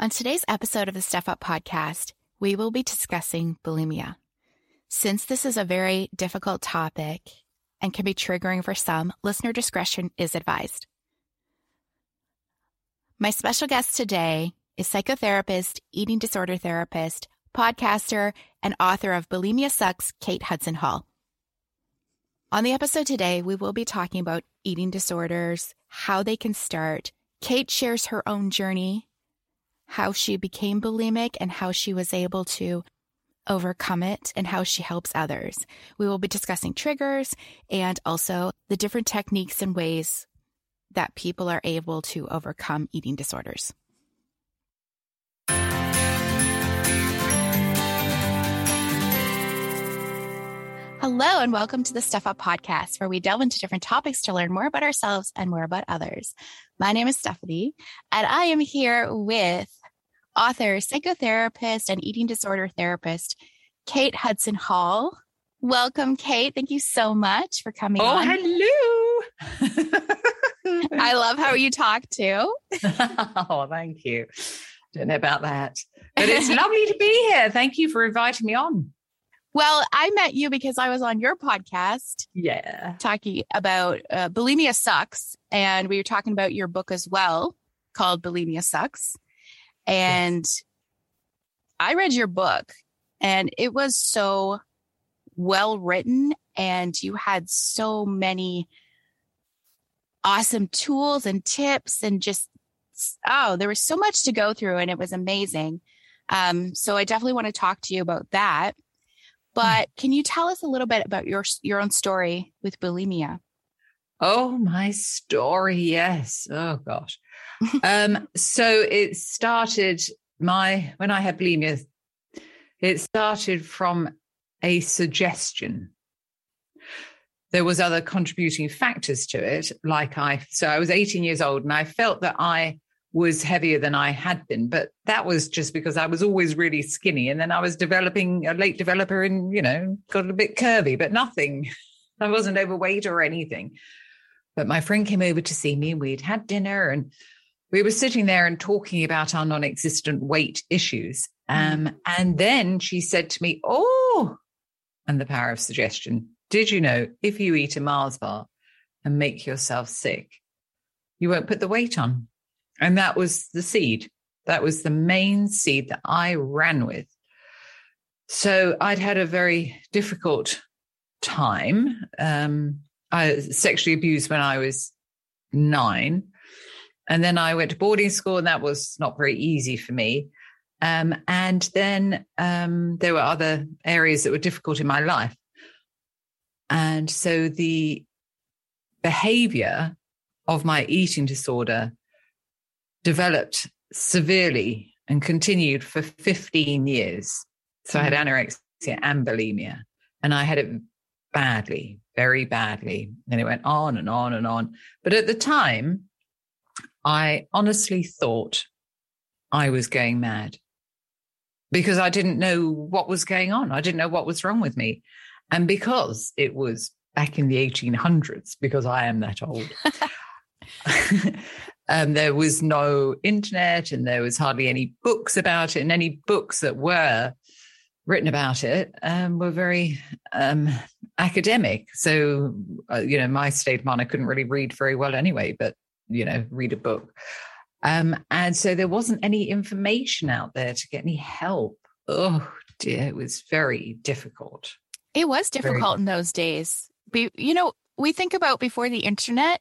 On today's episode of the Step Up podcast, we will be discussing bulimia. Since this is a very difficult topic and can be triggering for some, listener discretion is advised. My special guest today is psychotherapist, eating disorder therapist, podcaster, and author of Bulimia Sucks, Kate Hudson Hall. On the episode today, we will be talking about eating disorders, how they can start. Kate shares her own journey, how she became bulimic, and how she was able to overcome it, and how she helps others. We will be discussing triggers and also the different techniques and ways that people are able to overcome eating disorders. Hello, and welcome to the Step Up podcast, where we delve into different topics to learn more about ourselves and more about others. My name is Stephanie, and I am here with author, psychotherapist, and eating disorder therapist, Kate Hudson Hall. Welcome, Kate. Thank you so much for coming oh, on. hello. I love how you talk too. oh, thank you. Don't know about that, but it's lovely to be here. Thank you for inviting me on. Well, I met you because I was on your podcast. Yeah. Talking about uh, bulimia sucks. And we were talking about your book as well called Bulimia Sucks. And yes. I read your book and it was so well written and you had so many awesome tools and tips and just oh there was so much to go through and it was amazing um, so i definitely want to talk to you about that but can you tell us a little bit about your your own story with bulimia? Oh my story yes. Oh gosh. Um, so it started my when i had bulimia it started from a suggestion. There was other contributing factors to it like i so i was 18 years old and i felt that i was heavier than i had been but that was just because i was always really skinny. And then i was developing a late developer and you know got a bit curvy but nothing. I wasn't overweight or anything. But my friend came over to see me. And we'd had dinner and we were sitting there and talking about our non-existent weight issues. Mm. um, and then she said to me oh and the power of suggestion. Did you know if you eat a Mars bar and make yourself sick, you won't put the weight on? And that was the seed. That was the main seed that I ran with. So I'd had a very difficult time. Um, I was sexually abused when I was nine. And then I went to boarding school, and that was not very easy for me. Um, and then um, there were other areas that were difficult in my life. And so the behavior of my eating disorder developed severely and continued for 15 years. So I had mm. anorexia and bulimia, and I had it badly, very badly. And it went on and on and on. But at the time, I honestly thought I was going mad because I didn't know what was going on. I didn't know what was wrong with me. And because it was back in the 1800s, because I am that old, um, there was no internet and there was hardly any books about it. And any books that were written about it um, were very um, academic. So, uh, you know, my state of mind, I couldn't really read very well anyway, but, you know, read a book. Um, and so there wasn't any information out there to get any help. Oh dear, it was very difficult. It was difficult in those days. Be, you know, we think about before the internet,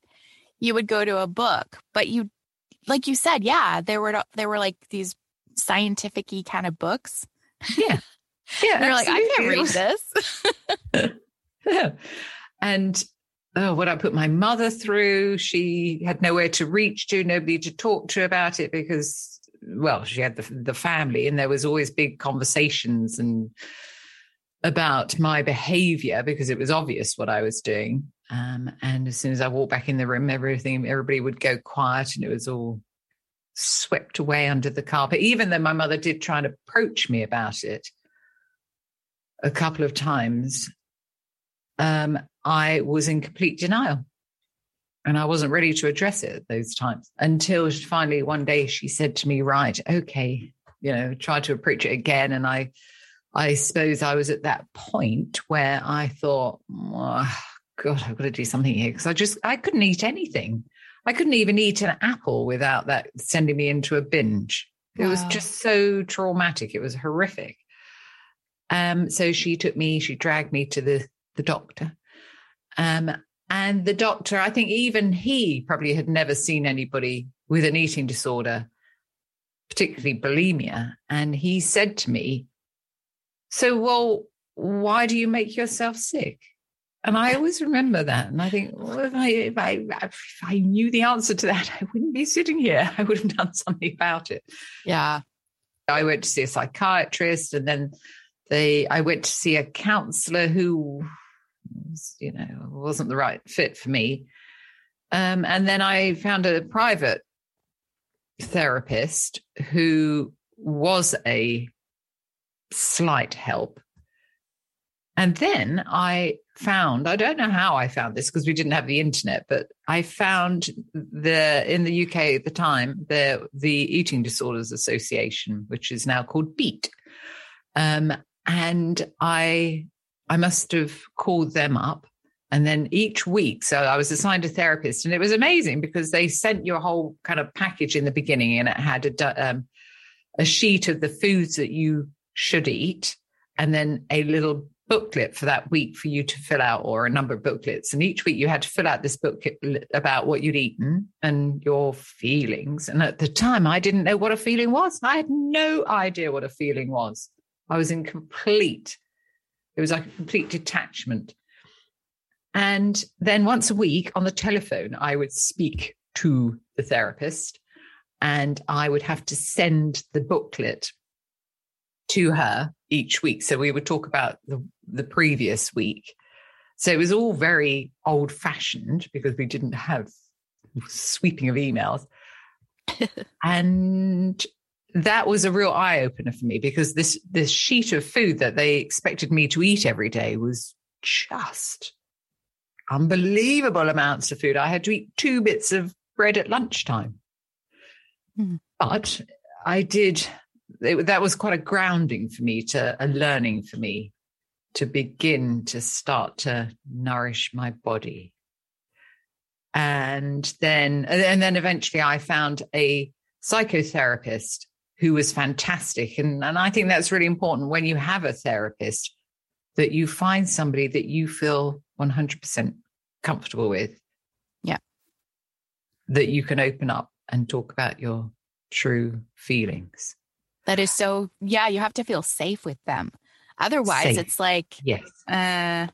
you would go to a book, but you, like you said, yeah, there were there were like these scientific kind of books. Yeah, yeah. you're like, I can't read this. yeah, and oh, what I put my mother through. She had nowhere to reach to, nobody to talk to about it because, well, she had the the family, and there was always big conversations and about my behavior because it was obvious what I was doing. Um, and as soon as I walked back in the room, everything, everybody would go quiet and it was all swept away under the carpet. Even though my mother did try and approach me about it a couple of times, um, I was in complete denial. And I wasn't ready to address it at those times until finally one day she said to me, Right, okay, you know, try to approach it again. And I, I suppose I was at that point where I thought, God, I've got to do something here because I just I couldn't eat anything. I couldn't even eat an apple without that sending me into a binge. It wow. was just so traumatic. It was horrific. Um, so she took me, she dragged me to the the doctor. Um, and the doctor, I think even he probably had never seen anybody with an eating disorder, particularly bulimia. And he said to me, So, well, why do you make yourself sick? And I always remember that. And I think, well, if I, if I, if I knew the answer to that, I wouldn't be sitting here. I would have done something about it. Yeah. I went to see a psychiatrist and then they, I went to see a counselor who you know, wasn't the right fit for me. Um, and then I found a private therapist who was a slight help. And then I found, I don't know how I found this because we didn't have the internet, but I found the in the UK at the time, the the Eating Disorders Association, which is now called BEAT. Um, and I I must have called them up. And then each week, so I was assigned a therapist, and it was amazing because they sent you a whole kind of package in the beginning, and it had a, um, a sheet of the foods that you should eat, and then a little booklet for that week for you to fill out, or a number of booklets. And each week you had to fill out this booklet about what you'd eaten and your feelings. And at the time, I didn't know what a feeling was. I had no idea what a feeling was. I was in complete it was like a complete detachment. And then once a week on the telephone, I would speak to the therapist and I would have to send the booklet to her each week. So we would talk about the, the previous week. So it was all very old fashioned because we didn't have sweeping of emails. and that was a real eye opener for me because this this sheet of food that they expected me to eat every day was just unbelievable amounts of food. I had to eat two bits of bread at lunchtime. Mm. But I did it, that was quite a grounding for me to a learning for me to begin to start to nourish my body. And then and then eventually I found a psychotherapist who was fantastic. And, and I think that's really important when you have a therapist that you find somebody that you feel 100% comfortable with. Yeah. That you can open up and talk about your true feelings. That is so, yeah, you have to feel safe with them. Otherwise, safe. it's like, yes, uh,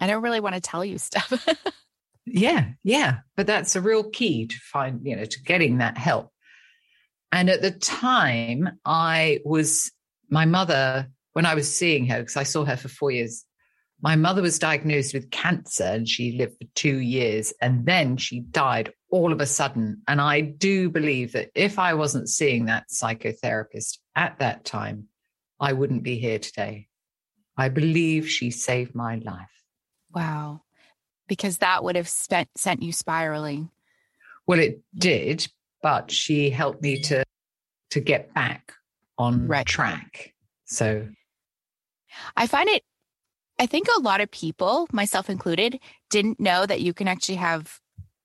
I don't really want to tell you stuff. yeah, yeah. But that's a real key to find, you know, to getting that help. And at the time, I was, my mother, when I was seeing her, because I saw her for four years, my mother was diagnosed with cancer and she lived for two years. And then she died all of a sudden. And I do believe that if I wasn't seeing that psychotherapist at that time, I wouldn't be here today. I believe she saved my life. Wow. Because that would have spent, sent you spiraling. Well, it did, but she helped me to to get back on right. track. So I find it I think a lot of people, myself included, didn't know that you can actually have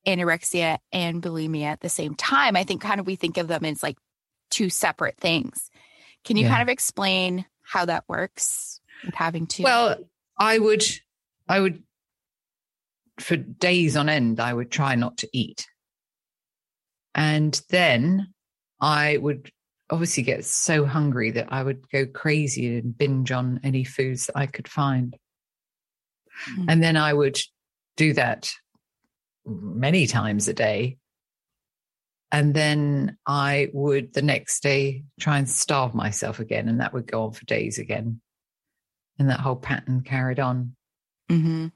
anorexia and bulimia at the same time. I think kind of we think of them as like two separate things. Can you yeah. kind of explain how that works having two? Well, I would I would for days on end I would try not to eat. And then I would obviously get so hungry that I would go crazy and binge on any foods that I could find. Mm. And then I would do that many times a day. And then I would the next day try and starve myself again. And that would go on for days again. And that whole pattern carried on. Mm-hmm.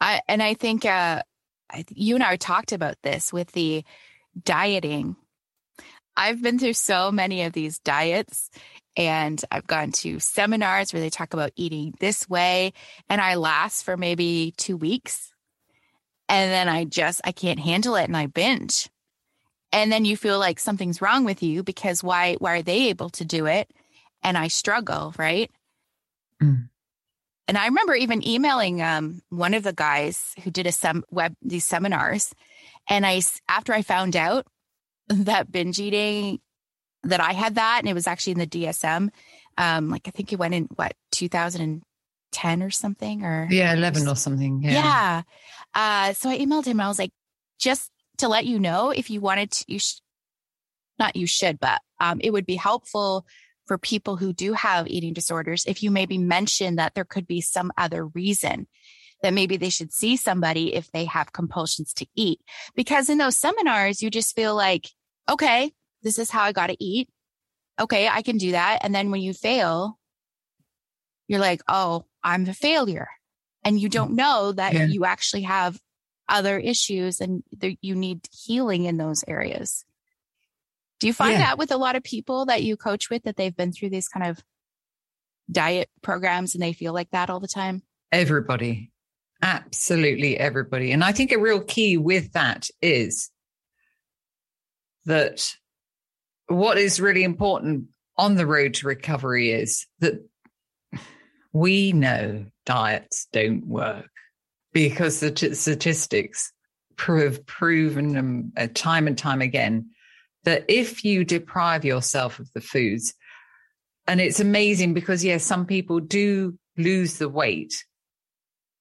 I, and I think uh, I, you and I talked about this with the dieting. I've been through so many of these diets and I've gone to seminars where they talk about eating this way and I last for maybe 2 weeks and then I just I can't handle it and I binge. And then you feel like something's wrong with you because why why are they able to do it and I struggle, right? Mm. And I remember even emailing um, one of the guys who did a sem- web these seminars, and I after I found out that binge eating that I had that, and it was actually in the DSM. Um, like I think it went in what 2010 or something, or yeah, 11 or something. Yeah. yeah. Uh, so I emailed him. And I was like, just to let you know, if you wanted to, you sh- not you should, but um, it would be helpful for people who do have eating disorders if you maybe mention that there could be some other reason that maybe they should see somebody if they have compulsions to eat. Because in those seminars, you just feel like, okay, this is how I got to eat. Okay, I can do that. And then when you fail, you're like, oh, I'm a failure. And you don't know that Yeah. you actually have other issues and you need healing in those areas. Do you find Yeah. that with a lot of people that you coach with that they've been through these kind of diet programs and they feel like that all the time? Everybody. Absolutely everybody. And I think a real key with that is that what is really important on the road to recovery is that we know diets don't work because the t- statistics have proven um, uh, time and time again that if you deprive yourself of the foods, and it's amazing because, yes, some people do lose the weight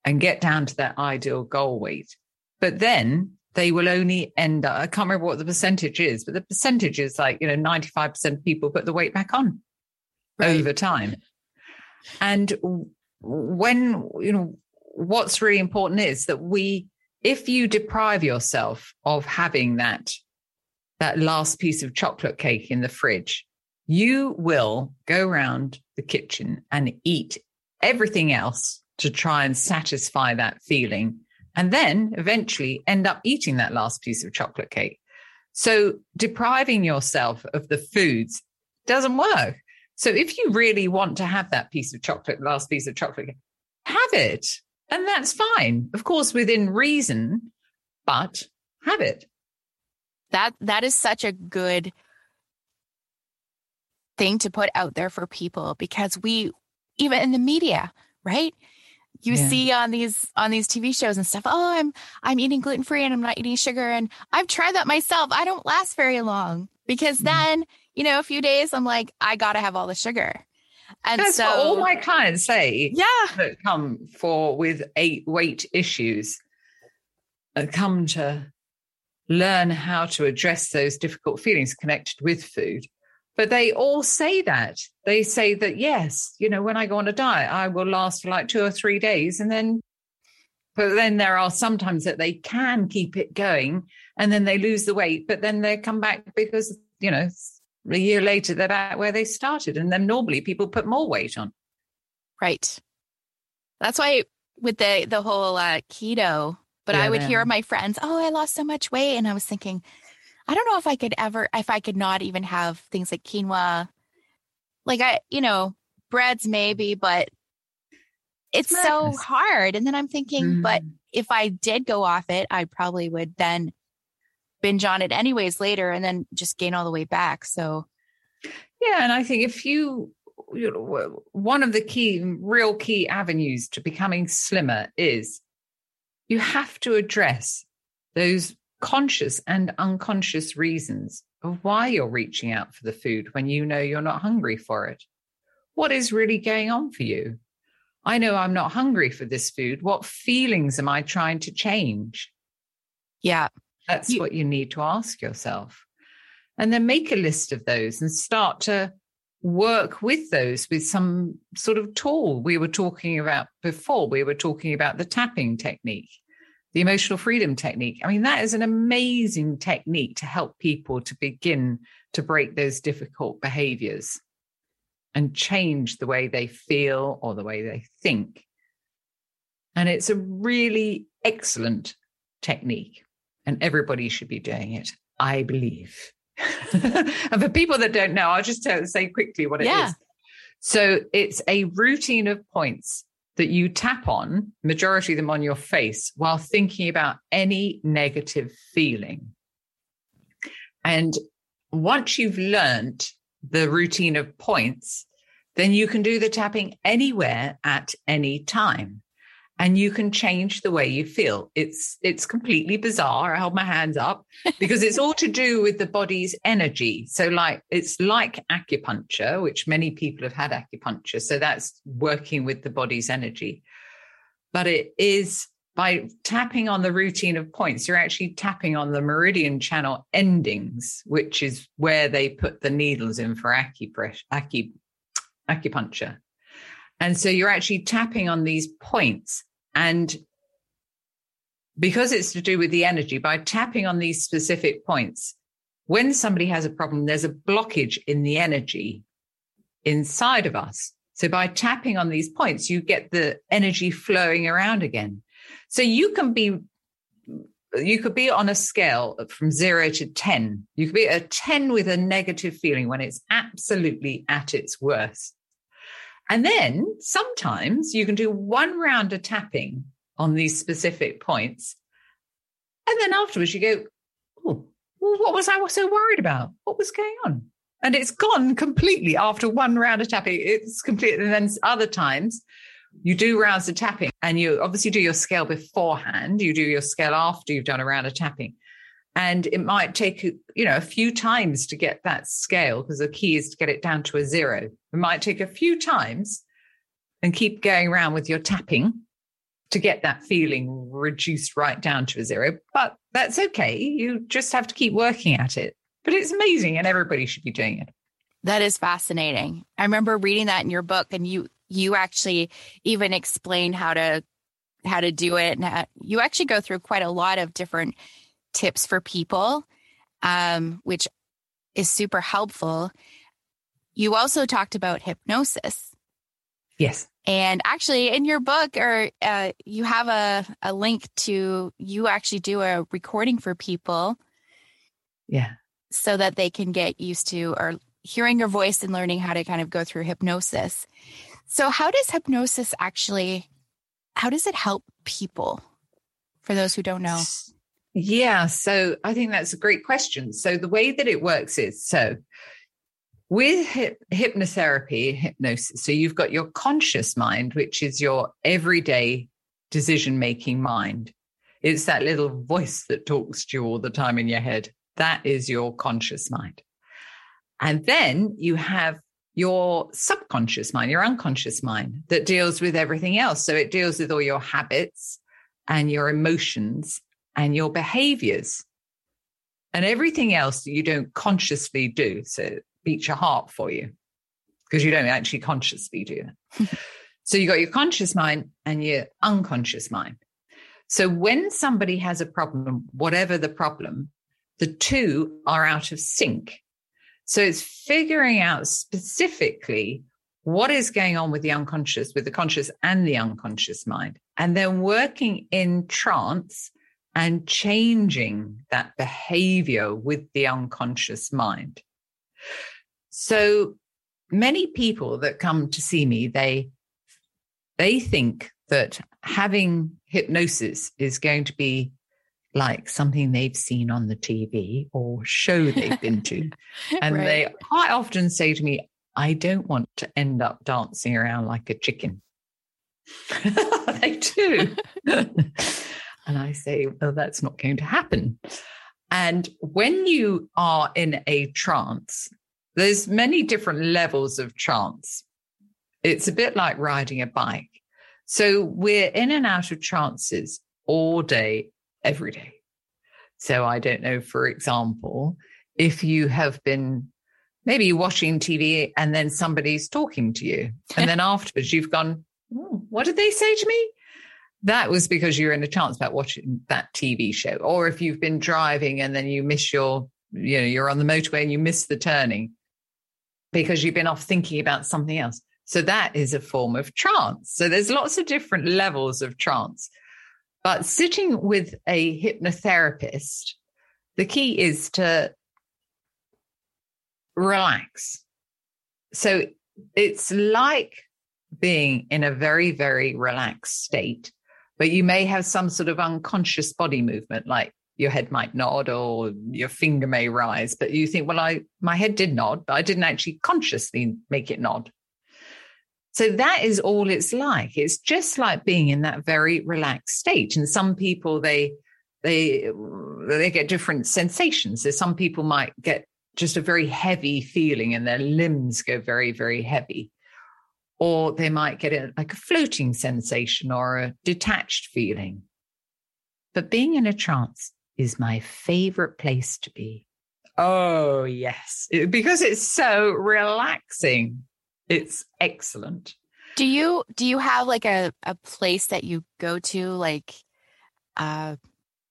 and get down to their ideal goal weight, but then they will only end up, I can't remember what the percentage is, but the percentage is like, you know, 95% of people put the weight back on Right. over time. And when, you know, what's really important is that we, if you deprive yourself of having that, that last piece of chocolate cake in the fridge, you will go around the kitchen and eat everything else to try and satisfy that feeling. And then eventually end up eating that last piece of chocolate cake. So depriving yourself of the foods doesn't work. So if you really want to have that piece of chocolate, last piece of chocolate, have it. And that's fine. Of course, within reason, but have it. That that is such a good thing to put out there for people because we even in the media, right? You Yeah. see on these on these TV shows and stuff, oh, I'm I'm eating gluten free and I'm not eating sugar and I've tried that myself. I don't last very long because Mhm. then, you know, a few days I'm like I got to have all the sugar. And That's so what all my clients say yeah, that come for with eight weight issues uh, come to learn how to address those difficult feelings connected with food. But they all say that. They say that, yes, you know, when I go on a diet, I will last for like two or three days. And then, but then there are sometimes that they can keep it going and then they lose the weight, but then they come back because, you know, a year later, they're back where they started. And then normally people put more weight on. Right. That's why with the the whole uh, keto, but Yeah, I would hear man. my friends, "Oh, I lost so much weight," and I was thinking, I don't know if I could ever, if I could not even have things like quinoa, like I, you know, breads maybe, but it's so hard. And then I'm thinking, but Mm. if I did go off it, I probably would then binge on it anyways later, and then just gain all the way back. So Yeah, and I think if you, you know, one of the key, real key avenues to becoming slimmer is you have to address those conscious and unconscious reasons of why you're reaching out for the food when you know you're not hungry for it. What is really going on for you? I know I'm not hungry for this food. What feelings am I trying to change? yeah, That's You- what you need to ask yourself. And then make a list of those and start to work with those with some sort of tool we were talking about before. We were talking about the tapping technique, the emotional freedom technique. I mean, that is an amazing technique to help people to begin to break those difficult behaviors and change the way they feel or the way they think. And it's a really excellent technique and everybody should be doing it, I believe. and for people that don't know, I'll just tell, say quickly what it is. Yeah. So it's a routine of points that you tap on, majority of them on your face, while thinking about any negative feeling. And once you've learned the routine of points, then you can do the tapping anywhere at any time and you can change the way you feel. It's it's completely bizarre. I hold my hands up because it's all to do with the body's energy. So like it's like acupuncture, which many people have had acupuncture. So that's working with the body's energy. But it is by tapping on the routine of points, you're actually tapping on the meridian channel endings, which is where they put the needles in for acupressure, acu, acupuncture. And so you're actually tapping on these points and because it's to do with the energy, by tapping on these specific points, when somebody has a problem, there's a blockage in the energy inside of us. So by tapping on these points, you get the energy flowing around again. So you can be, you could be on a scale from zero to 10. You could be a 10 with a negative feeling when it's absolutely at its worst. And then sometimes you can do one round of tapping on these specific points. And then afterwards you go, oh, well, what was I so worried about? What was going on? And it's gone completely after one round of tapping. It's complete. And then other times you do rounds of tapping and you obviously do your scale beforehand. You do your scale after you've done a round of tapping. And it might take, you know, a few times to get that scale because the key is to get it down to a zero. It might take a few times and keep going around with your tapping to get that feeling reduced right down to a zero. But that's okay. You just have to keep working at it. But it's amazing and everybody should be doing it. That is fascinating. I remember reading that in your book and you you actually even explain how to how to do it and how, you actually go through quite a lot of different tips for people, um, which is super helpful. You also talked about hypnosis. Yes. And actually, in your book, or uh, you have a, a link to you actually do a recording for people. Yeah. So that they can get used to or hearing your voice and learning how to kind of go through hypnosis. So, how does hypnosis actually? How does it help people? For those who don't know. Yeah, so I think that's a great question. So the way that it works is so with hip, hypnotherapy, hypnosis, so you've got your conscious mind, which is your everyday decision making mind. It's that little voice that talks to you all the time in your head. That is your conscious mind. And then you have your subconscious mind, your unconscious mind that deals with everything else. So it deals with all your habits and your emotions and your behaviors and everything else that you don't consciously do. So beat your heart for you because you don't actually consciously do that. so you got your conscious mind and your unconscious mind. So when somebody has a problem, whatever the problem, the two are out of sync. So it's figuring out specifically what is going on with the unconscious, with the conscious and the unconscious mind, and then working in trance and changing that behavior with the unconscious mind. So many people that come to see me, they they think that having hypnosis is going to be like something they've seen on the TV or show they've been to. And right. they quite often say to me, I don't want to end up dancing around like a chicken. they do. And I say, well, that's not going to happen. And when you are in a trance, there's many different levels of trance. It's a bit like riding a bike. So we're in and out of trances all day, every day. So I don't know, for example, if you have been maybe watching TV and then somebody's talking to you, and then afterwards you've gone, oh, what did they say to me? That was because you're in a chance about watching that TV show. Or if you've been driving and then you miss your, you know, you're on the motorway and you miss the turning because you've been off thinking about something else. So that is a form of trance. So there's lots of different levels of trance. But sitting with a hypnotherapist, the key is to relax. So it's like being in a very, very relaxed state, but you may have some sort of unconscious body movement, like your head might nod or your finger may rise, but you think, well, I my head did nod, but I didn't actually consciously make it nod. So that is all it's like. It's just like being in that very relaxed state. And some people they they they get different sensations. So some people might get just a very heavy feeling and their limbs go very, very heavy. Or they might get a, like a floating sensation or a detached feeling. But being in a trance is my favorite place to be. Oh, yes, because it's so relaxing. It's excellent. Do you do you have like a, a place that you go to like uh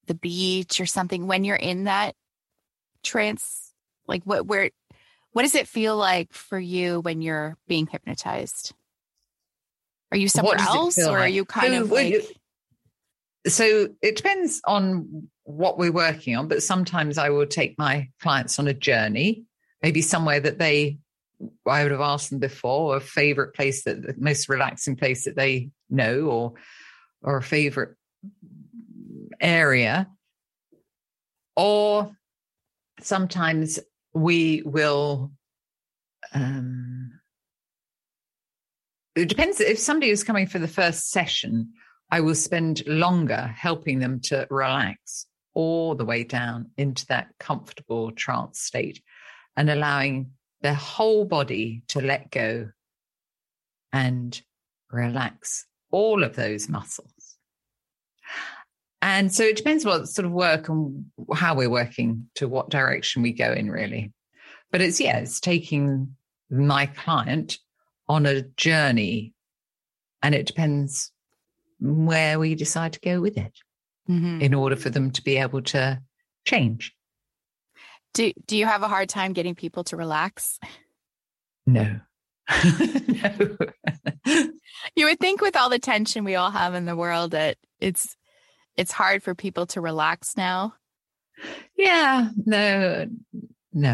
the beach or something when you're in that trance? Like what where what does it feel like for you when you're being hypnotized? Are you somewhere else or like? are you kind Who, of like you, so it depends on what we're working on, but sometimes I will take my clients on a journey, maybe somewhere that they I would have asked them before, a favorite place that the most relaxing place that they know or or a favorite area. Or sometimes we will um it depends if somebody is coming for the first session, I will spend longer helping them to relax all the way down into that comfortable trance state and allowing their whole body to let go and relax all of those muscles. And so it depends what sort of work and how we're working to what direction we go in, really. But it's, yeah, it's taking my client on a journey and it depends where we decide to go with it mm-hmm. in order for them to be able to change. Do do you have a hard time getting people to relax? No. no. you would think with all the tension we all have in the world that it's it's hard for people to relax now. Yeah, no. No,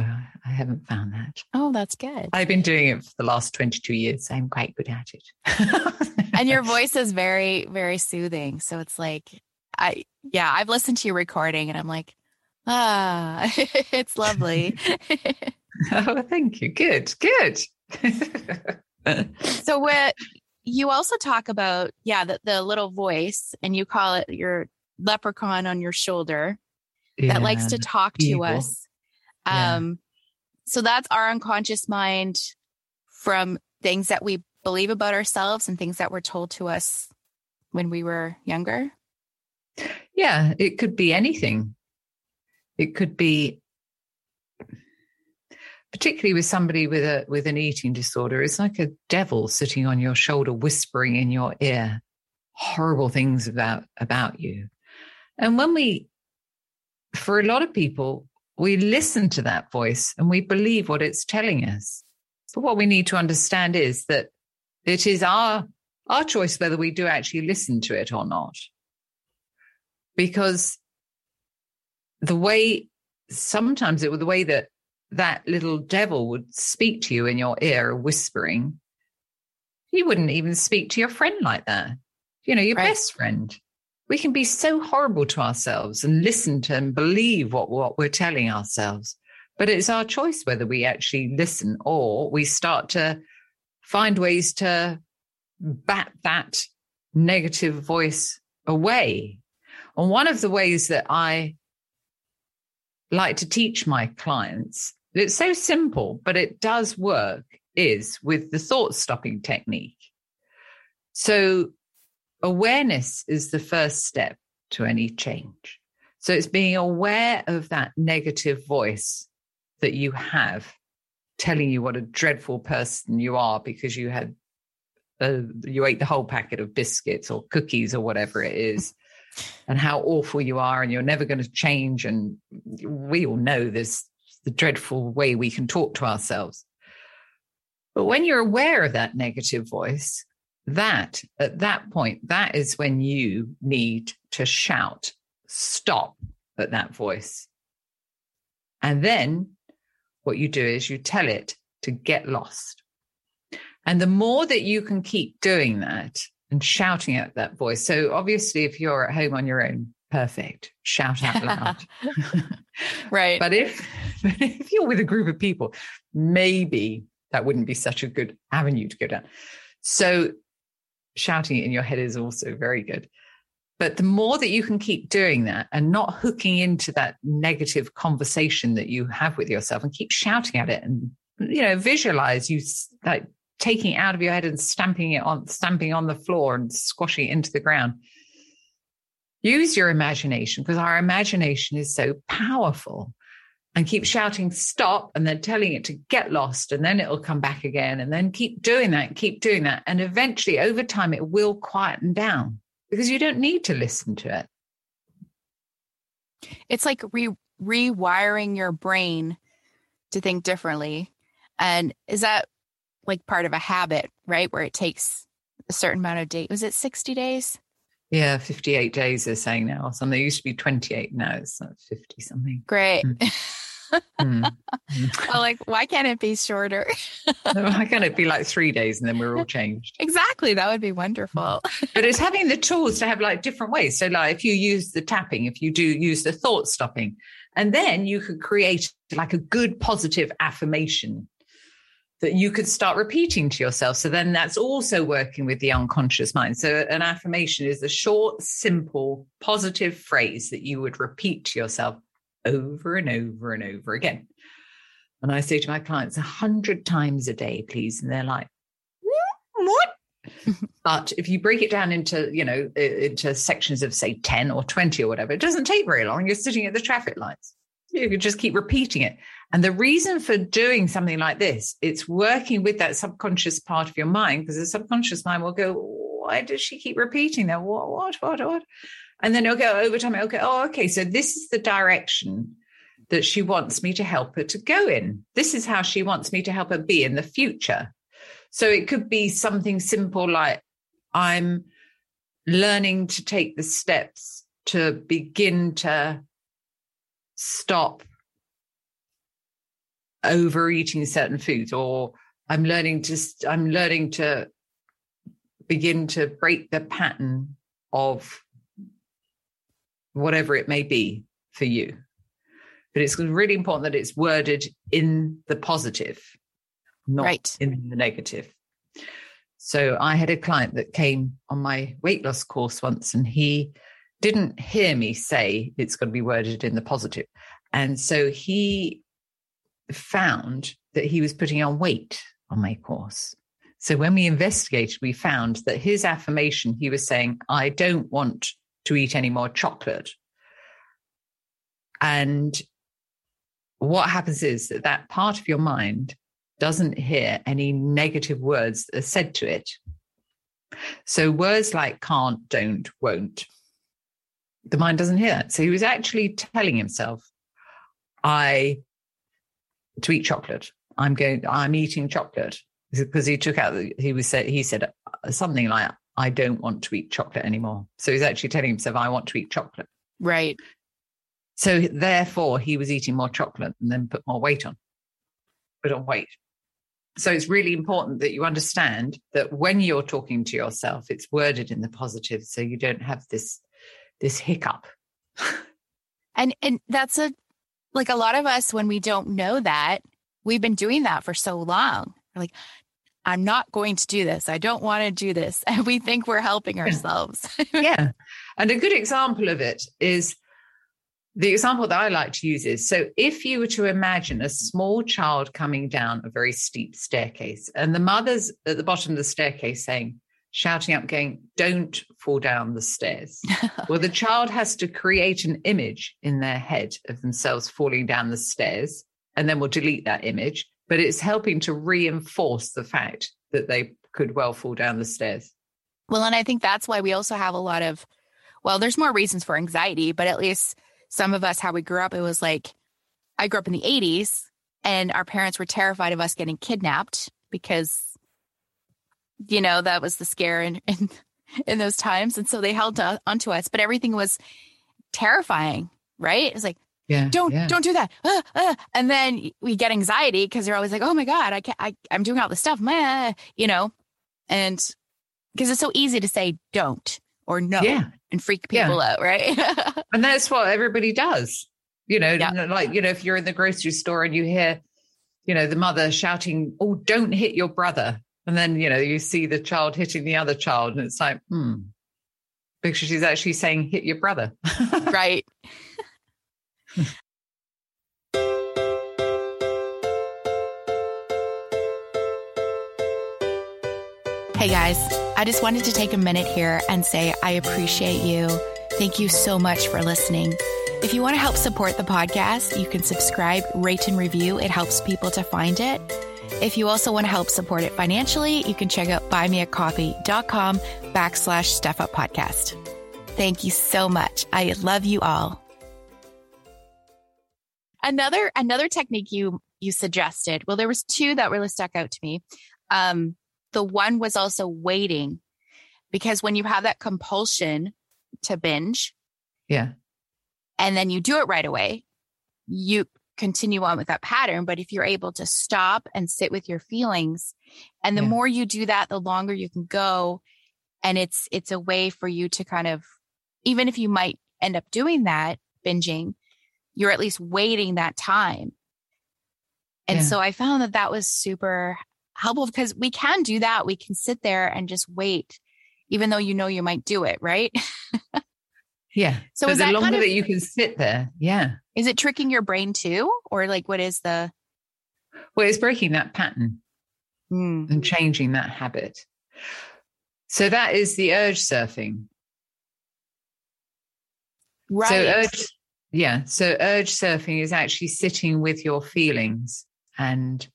I haven't found that. Oh, that's good. I've been doing it for the last 22 years. I'm quite good at it. and your voice is very, very soothing. So it's like, I, yeah, I've listened to your recording and I'm like, Ah, it's lovely. oh, thank you. Good, good. so, what you also talk about, yeah, the, the little voice, and you call it your leprechaun on your shoulder yeah, that likes to talk evil. to us. Um, yeah. so that's our unconscious mind from things that we believe about ourselves and things that were told to us when we were younger. Yeah, it could be anything. It could be particularly with somebody with a with an eating disorder it's like a devil sitting on your shoulder whispering in your ear horrible things about about you and when we for a lot of people we listen to that voice and we believe what it's telling us but what we need to understand is that it is our our choice whether we do actually listen to it or not because the way sometimes it was the way that that little devil would speak to you in your ear, whispering. He wouldn't even speak to your friend like that. You know, your right. best friend. We can be so horrible to ourselves and listen to and believe what, what we're telling ourselves. But it's our choice whether we actually listen or we start to find ways to bat that negative voice away. And one of the ways that I like to teach my clients, it's so simple, but it does work, is with the thought stopping technique. So, awareness is the first step to any change. So, it's being aware of that negative voice that you have telling you what a dreadful person you are because you had uh, you ate the whole packet of biscuits or cookies or whatever it is and how awful you are and you're never going to change. And we all know this the dreadful way we can talk to ourselves. But when you're aware of that negative voice, that at that point, that is when you need to shout, stop at that voice. And then what you do is you tell it to get lost. And the more that you can keep doing that and shouting at that voice. So obviously, if you're at home on your own, perfect. Shout out loud. right. But if if you're with a group of people, maybe that wouldn't be such a good avenue to go down. So shouting it in your head is also very good. But the more that you can keep doing that and not hooking into that negative conversation that you have with yourself and keep shouting at it and you know visualize you like taking it out of your head and stamping it on stamping on the floor and squashing it into the ground use your imagination because our imagination is so powerful and keep shouting stop and then telling it to get lost and then it'll come back again and then keep doing that keep doing that. And eventually over time it will quieten down because you don't need to listen to it. It's like re- rewiring your brain to think differently. And is that like part of a habit right? Where it takes a certain amount of days was it 60 days yeah 58 days they're saying now or something it used to be 28 now it's 50 something great mm. mm. I'm like, why can't it be shorter? why can't it be like three days and then we're all changed? Exactly. That would be wonderful. but it's having the tools to have like different ways. So, like, if you use the tapping, if you do use the thought stopping, and then you could create like a good positive affirmation that you could start repeating to yourself. So then that's also working with the unconscious mind. So an affirmation is a short, simple, positive phrase that you would repeat to yourself over and over and over again. And I say to my clients, a hundred times a day, please. And they're like, what? but if you break it down into, you know, into sections of say 10 or 20 or whatever, it doesn't take very long. You're sitting at the traffic lights. You could just keep repeating it. And the reason for doing something like this, it's working with that subconscious part of your mind, because the subconscious mind will go, why does she keep repeating that? What, what, what, what? And then it'll go over time. It'll go, oh, okay. So this is the direction that she wants me to help her to go in. This is how she wants me to help her be in the future. So it could be something simple like I'm learning to take the steps to begin to stop overeating certain foods or I'm learning to I'm learning to begin to break the pattern of whatever it may be for you. But it's really important that it's worded in the positive, not right. in the negative. So I had a client that came on my weight loss course once and he didn't hear me say it's going to be worded in the positive. And so he found that he was putting on weight on my course. So when we investigated, we found that his affirmation, he was saying, I don't want to eat any more chocolate. And what happens is that that part of your mind doesn't hear any negative words that are said to it. So words like can't, don't, won't, the mind doesn't hear that. So he was actually telling himself, I to eat chocolate. I'm going, I'm eating chocolate because he took out, he was said, he said something like, I don't want to eat chocolate anymore. So he's actually telling himself, I want to eat chocolate. Right. So therefore, he was eating more chocolate and then put more weight on, put on weight. So it's really important that you understand that when you're talking to yourself, it's worded in the positive, so you don't have this this hiccup. and and that's a like a lot of us when we don't know that, we've been doing that for so long. We're like, I'm not going to do this. I don't want to do this. And we think we're helping ourselves. yeah. And a good example of it is the example that I like to use is so if you were to imagine a small child coming down a very steep staircase and the mother's at the bottom of the staircase saying, shouting up, going, Don't fall down the stairs. well, the child has to create an image in their head of themselves falling down the stairs, and then we'll delete that image. But it's helping to reinforce the fact that they could well fall down the stairs. Well, and I think that's why we also have a lot of, well, there's more reasons for anxiety, but at least some of us, how we grew up, it was like, I grew up in the 80s and our parents were terrified of us getting kidnapped because, you know, that was the scare in, in, in those times. And so they held to, onto us, but everything was terrifying, right? It's like, Yeah. Don't yeah. don't do that. Uh, uh. And then we get anxiety because they're always like, oh my God, I can't I, I'm doing all this stuff, meh, you know? And because it's so easy to say don't or no Yeah. and freak Yeah. people out, right? And that's what everybody does. You know, Yeah. like, you know, if you're in the grocery store and you hear, you know, the mother shouting, Oh, don't hit your brother. And then, you know, you see the child hitting the other child, and it's like, hmm. Because she's actually saying, hit your brother. right. Hey guys, I just wanted to take a minute here and say I appreciate you. Thank you so much for listening. If you want to help support the podcast, you can subscribe, rate, and review. It helps people to find it. If you also want to help support it financially, you can check out buymeacoffee.com backslash stuff up podcast. Thank you so much. I love you all. Another another technique you you suggested. Well, there was two that really stuck out to me. Um, the one was also waiting, because when you have that compulsion to binge, yeah. and then you do it right away, you continue on with that pattern. But if you're able to stop and sit with your feelings, and the Yeah. more you do that, the longer you can go. And it's it's a way for you to kind of, even if you might end up doing that binging, you're at least waiting that time. And Yeah. so I found that that was super helpful because we can do that. We can sit there and just wait, even though you know you might do it, right? Yeah. So but is the that longer kind of- that you can sit there, yeah. Is it tricking your brain too? Or like what is the Well, it's breaking that pattern. Hmm. and changing that habit. So that is the urge surfing. right? So urge, yeah. So urge surfing is actually sitting with your feelings and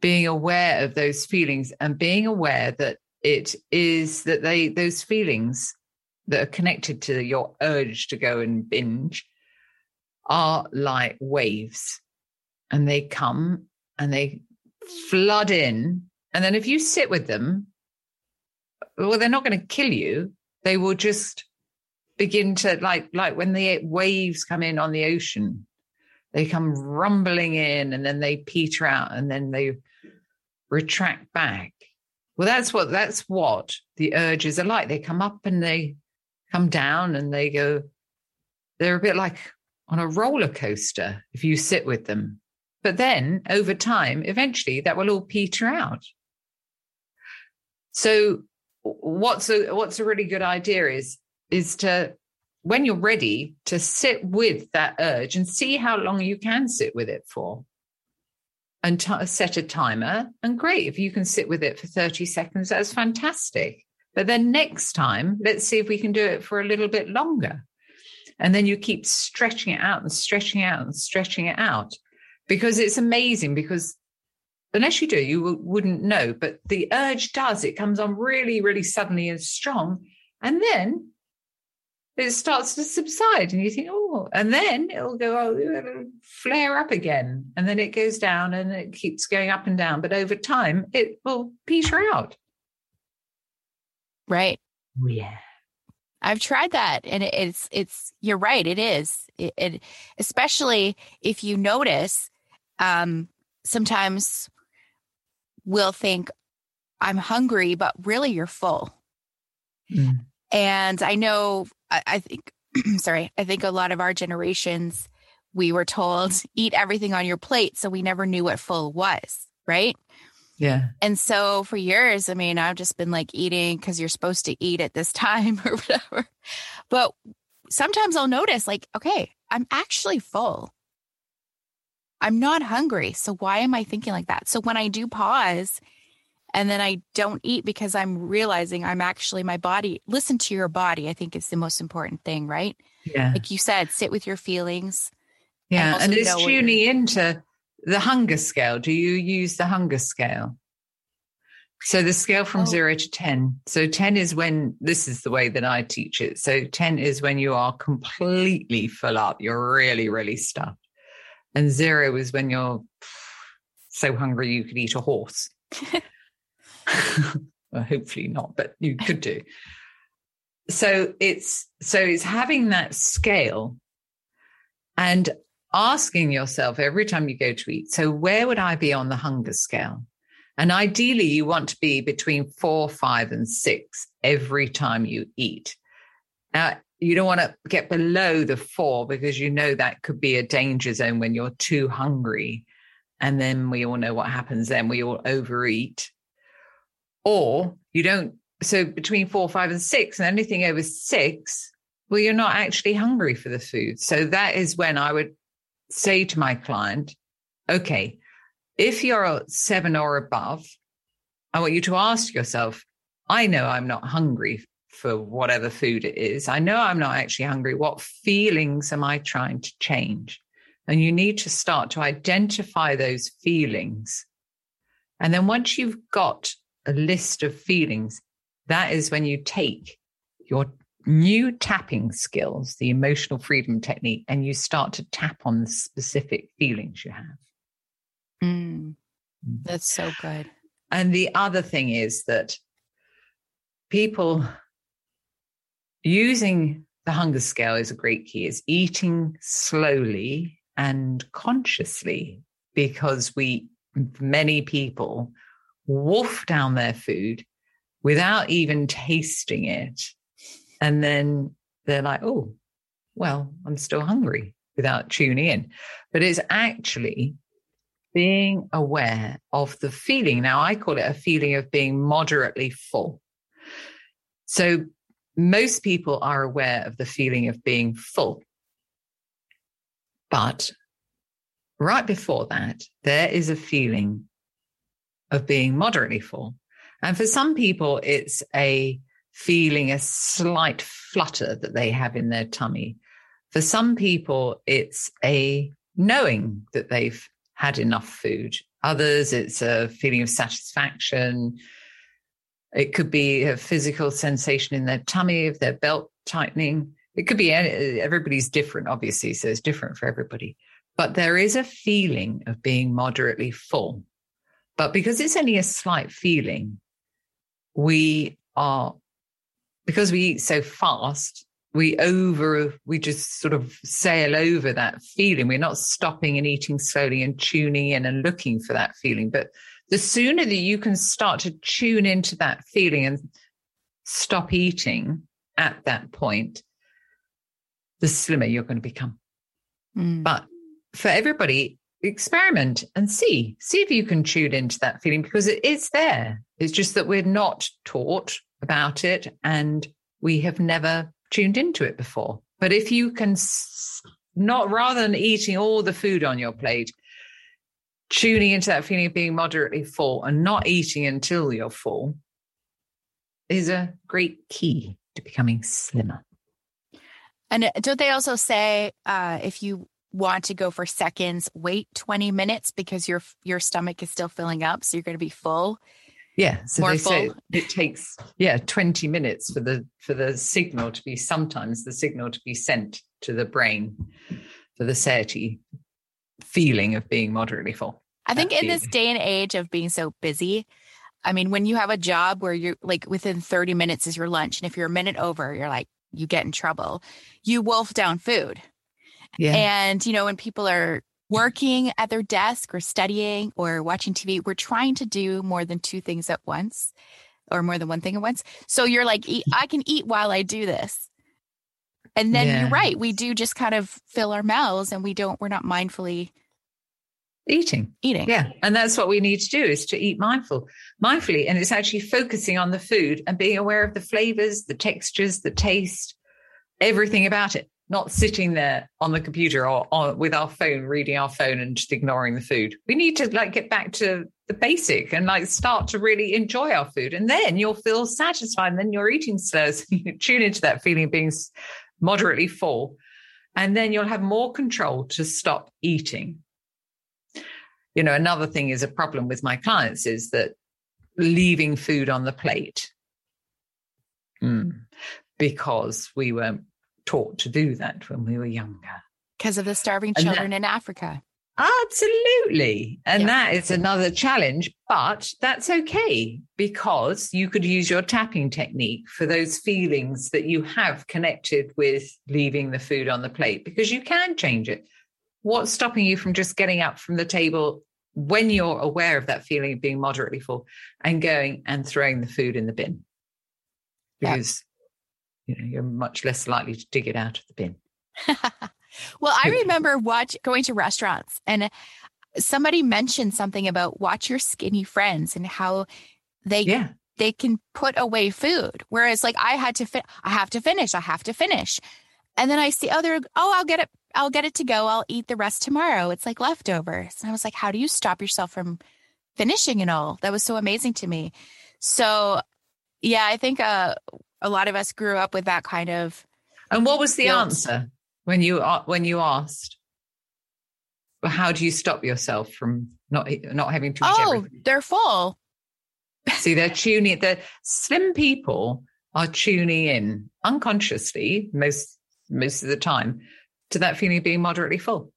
being aware of those feelings and being aware that it is that they those feelings that are connected to your urge to go and binge are like waves. And they come and they flood in. And then if you sit with them well they're not going to kill you. They will just begin to like like when the waves come in on the ocean they come rumbling in and then they peter out and then they retract back. Well that's what that's what the urges are like. They come up and they come down and they go they're a bit like on a roller coaster if you sit with them. But then over time eventually that will all peter out. So what's a what's a really good idea is is to when you're ready to sit with that urge and see how long you can sit with it for. And t- set a timer. And great if you can sit with it for 30 seconds that's fantastic but then next time let's see if we can do it for a little bit longer. And then you keep stretching it out and stretching out and stretching it out. Because it's amazing because unless you do you w- wouldn't know. But the urge does. It comes on really really suddenly and strong. And then it starts to subside and you think oh and then it'll go oh it'll flare up again. And then it goes down and it keeps going up and down. But over time it will peter out right. oh yeah I've tried that and it's it's you're right it is it, it especially if you notice um sometimes we'll think I'm hungry but really you're full Mm. and I know I, I think sorry I think a lot of our generations we were told eat everything on your plate so we never knew what full was right yeah and so for years, I mean, I've just been like eating because you're supposed to eat at this time or whatever. But sometimes I'll notice, like, okay, I'm actually full. I'm not hungry. So why am I thinking like that? So when I do pause and then I don't eat because I'm realizing I'm actually my body, listen to your body, I think is the most important thing, right? yeah Like you said, sit with your feelings. yeah also and it's tuning into the hunger scale. Do you use the hunger scale? So the scale from Oh. zero to 10 so 10 is when this is the way that i teach it. So 10 is when you are completely full up. You're really really stuffed. And zero is when you're so hungry you could eat a horse. Well, hopefully not but you could do. So it's so it's having that scale. And asking yourself every time you go to eat, so where would I be on the hunger scale? And ideally, you want to be between four, five, and six every time you eat. Now, you don't want to get below the four because you know that could be a danger zone when you're too hungry. And then we all know what happens then. We all overeat. Or you don't, so between four, five, and six, and anything over six, well, you're not actually hungry for the food. So that is when I would say to my client, okay, if you're a seven or above, I want you to ask yourself, I know I'm not hungry for whatever food it is. I know I'm not actually hungry. What feelings am I trying to change? And you need to start to identify those feelings. And then once you've got a list of feelings, that is when you take your new tapping skills, the emotional freedom technique, and you start to tap on the specific feelings you have. Mm, that's so good. And the other thing is that people using the hunger scale is a great key, is eating slowly and consciously because we, many people, wolf down their food without even tasting it and then they're like, oh, well, I'm still hungry without tuning in. But it's actually being aware of the feeling. Now, I call it a feeling of being moderately full. So, most people are aware of the feeling of being full. But right before that, there is a feeling of being moderately full. And for some people, it's a feeling a slight flutter that they have in their tummy. For some people, it's a knowing that they've had enough food. Others, it's a feeling of satisfaction. It could be a physical sensation in their tummy if their belt tightening. It could be everybody's different, obviously, so it's different for everybody. But there is a feeling of being moderately full. But because it's only a slight feeling, we are because we eat so fast, we over, we just sort of sail over that feeling. We're not stopping and eating slowly and tuning in and looking for that feeling. But the sooner that you can start to tune into that feeling and stop eating at that point, the slimmer you're going to become. Mm. But for everybody, experiment and see, see if you can tune into that feeling because it is there. It's just that we're not taught about it and we have never tuned into it before. But if you can not rather than eating all the food on your plate, tuning into that feeling of being moderately full and not eating until you're full is a great key to becoming slimmer. And don't they also say uh, if you want to go for seconds, wait 20 minutes because your your stomach is still filling up, so you're going to be full. Yeah, so More they full. say it takes yeah 20 minutes for the for the signal to be sometimes the signal to be sent to the brain for the satiety feeling of being moderately full. I think in feeling. this day and age of being so busy, I mean, when you have a job where you're like within 30 minutes is your lunch, and if you're a minute over, you're like, you get in trouble. You wolf down food. Yeah. And, you know, when people are working at their desk or studying or watching TV, we're trying to do more than two things at once or more than one thing at once. So you're like, I can eat while I do this. And then yeah. you're right. We do just kind of fill our mouths and we don't, we're not mindfully eating. Eating. Yeah. And that's what we need to do is to eat mindful, mindfully. And it's actually focusing on the food and being aware of the flavors, the textures, the taste, everything about it not sitting there on the computer or, or with our phone, reading our phone and just ignoring the food. We need to like get back to the basic and like start to really enjoy our food. And then you'll feel satisfied. And then your eating slows. you tune into that feeling of being moderately full. And then you'll have more control to stop eating. You know, another thing is a problem with my clients is that leaving food on the plate. Mm. Because we weren't taught to do that when we were younger. Because of the starving children that, in Africa. Absolutely. And Yeah. that is another challenge, but that's okay because you could use your tapping technique for those feelings that you have connected with leaving the food on the plate because you can change it. What's stopping you from just getting up from the table when you're aware of that feeling of being moderately full and going and throwing the food in the bin? Because you know, you're much less likely to dig it out of the bin. well, I remember watch going to restaurants and somebody mentioned something about watch your skinny friends and how they Yeah. they can put away food. Whereas like I had to fi- I have to finish, I have to finish. And then I see other oh, I'll get it I'll get it to go. I'll eat the rest tomorrow. It's like leftovers. And I was like, how do you stop yourself from finishing it all? That was so amazing to me. So yeah, I think uh, a lot of us grew up with that kind of And what was the Guilt. answer when you when you asked? How do you stop yourself from not not having to eat oh, everything? they're full. See, they're tuning. The slim people are tuning in unconsciously most most of the time to that feeling of being moderately full.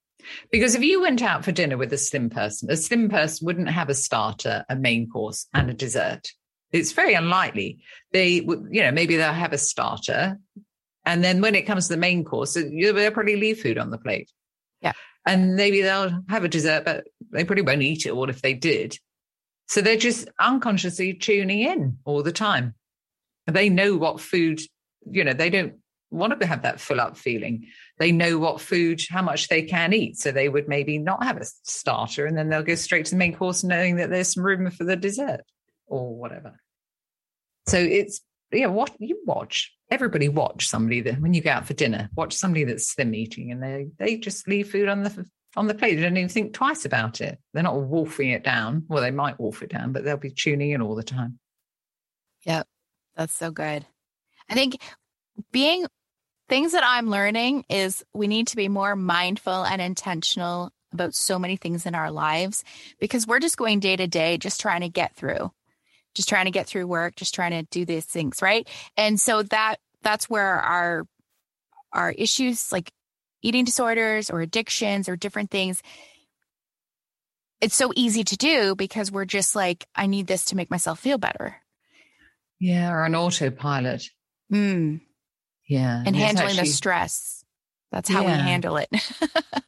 Because if you went out for dinner with a slim person, a slim person wouldn't have a starter, a main course, and a dessert. It's very unlikely. They would, you know, maybe they'll have a starter, and then when it comes to the main course, they'll probably leave food on the plate. Yeah. And maybe they'll have a dessert, but they probably won't eat it all if they did. So they're just unconsciously tuning in all the time. They know what food, you know, they don't want to have that full up feeling. They know what food, how much they can eat. So they would maybe not have a starter and then they'll go straight to the main course knowing that there's some room for the dessert or whatever. So it's, yeah, what you watch, everybody watch somebody that when you go out for dinner, watch somebody that's slim eating and they, they just leave food on the, on the plate. They don't even think twice about it. They're not wolfing it down. Well, they might wolf it down, but they'll be tuning in all the time. Yep. That's so good. I think being things that I'm learning is we need to be more mindful and intentional about so many things in our lives because we're just going day to day, just trying to get through, just trying to get through work, just trying to do these things, right? And so that that's where our our issues like eating disorders or addictions or different things it's so easy to do because we're just like I need this to make myself feel better. Yeah, or an autopilot. Mm. Yeah. and handling the stress. That's how we handle it.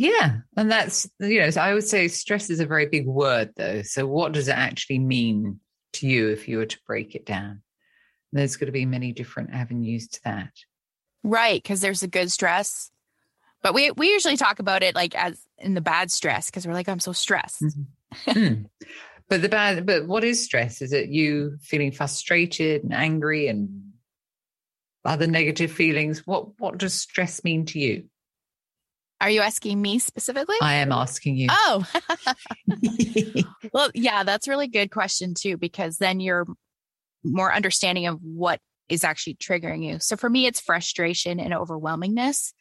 Yeah. And that's, you know, so I would say stress is a very big word, though. So, what does it actually mean to you if you were to break it down? There's going to be many different avenues to that. right, because there's a good stress. But we we usually talk about it like as in the bad stress because we're like, I'm so stressed. Hmm. But the bad, but what is stress? Is it you feeling frustrated and angry and other negative feelings? What What does stress mean to you? Are you asking me specifically? I am asking you. oh, well, yeah, that's a really good question too, because then you're more understanding of what is actually triggering you. So for me, it's frustration and overwhelmingness.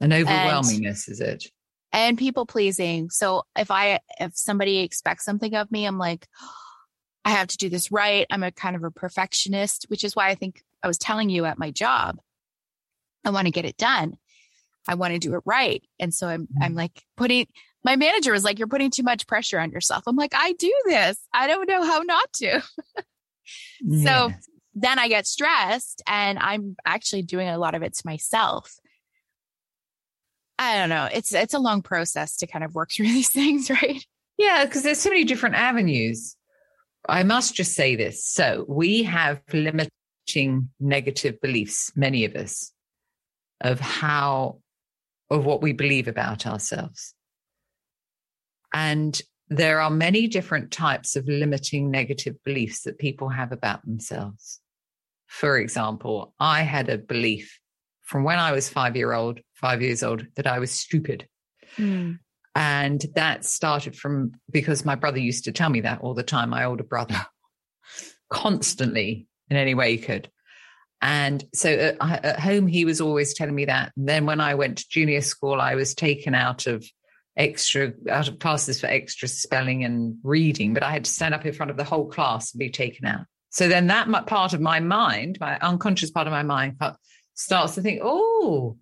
And overwhelmingness, is it? and people pleasing. So if I if somebody expects something of me, I'm like, I have to do this right. I'm a kind of a perfectionist, which is why I think I was telling you at my job, I want to get it done. I want to do it right. And so I'm I'm mm-hmm. like putting my manager was like, You're putting too much pressure on yourself. I'm like, I do this. I don't know how not to. So- Then I get stressed and I'm actually doing a lot of it to myself. I don't know. It's it's a long process to kind of work through these things, right? Yeah, because there's so many different avenues. I must just say this. So we have limiting negative beliefs, many of us, of how, of what we believe about ourselves. And there are many different types of limiting negative beliefs that people have about themselves. For example, I had a belief from when I was five year old, five years old, that I was stupid. Hmm. And that started from because my brother used to tell me that all the time, my older brother, constantly in any way he could. And so at, at home, he was always telling me that. And then when I went to junior school, I was taken out of extra, out of classes for extra spelling and reading, but I had to stand up in front of the whole class and be taken out. So then that part of my mind, my unconscious part of my mind, starts to think, oh,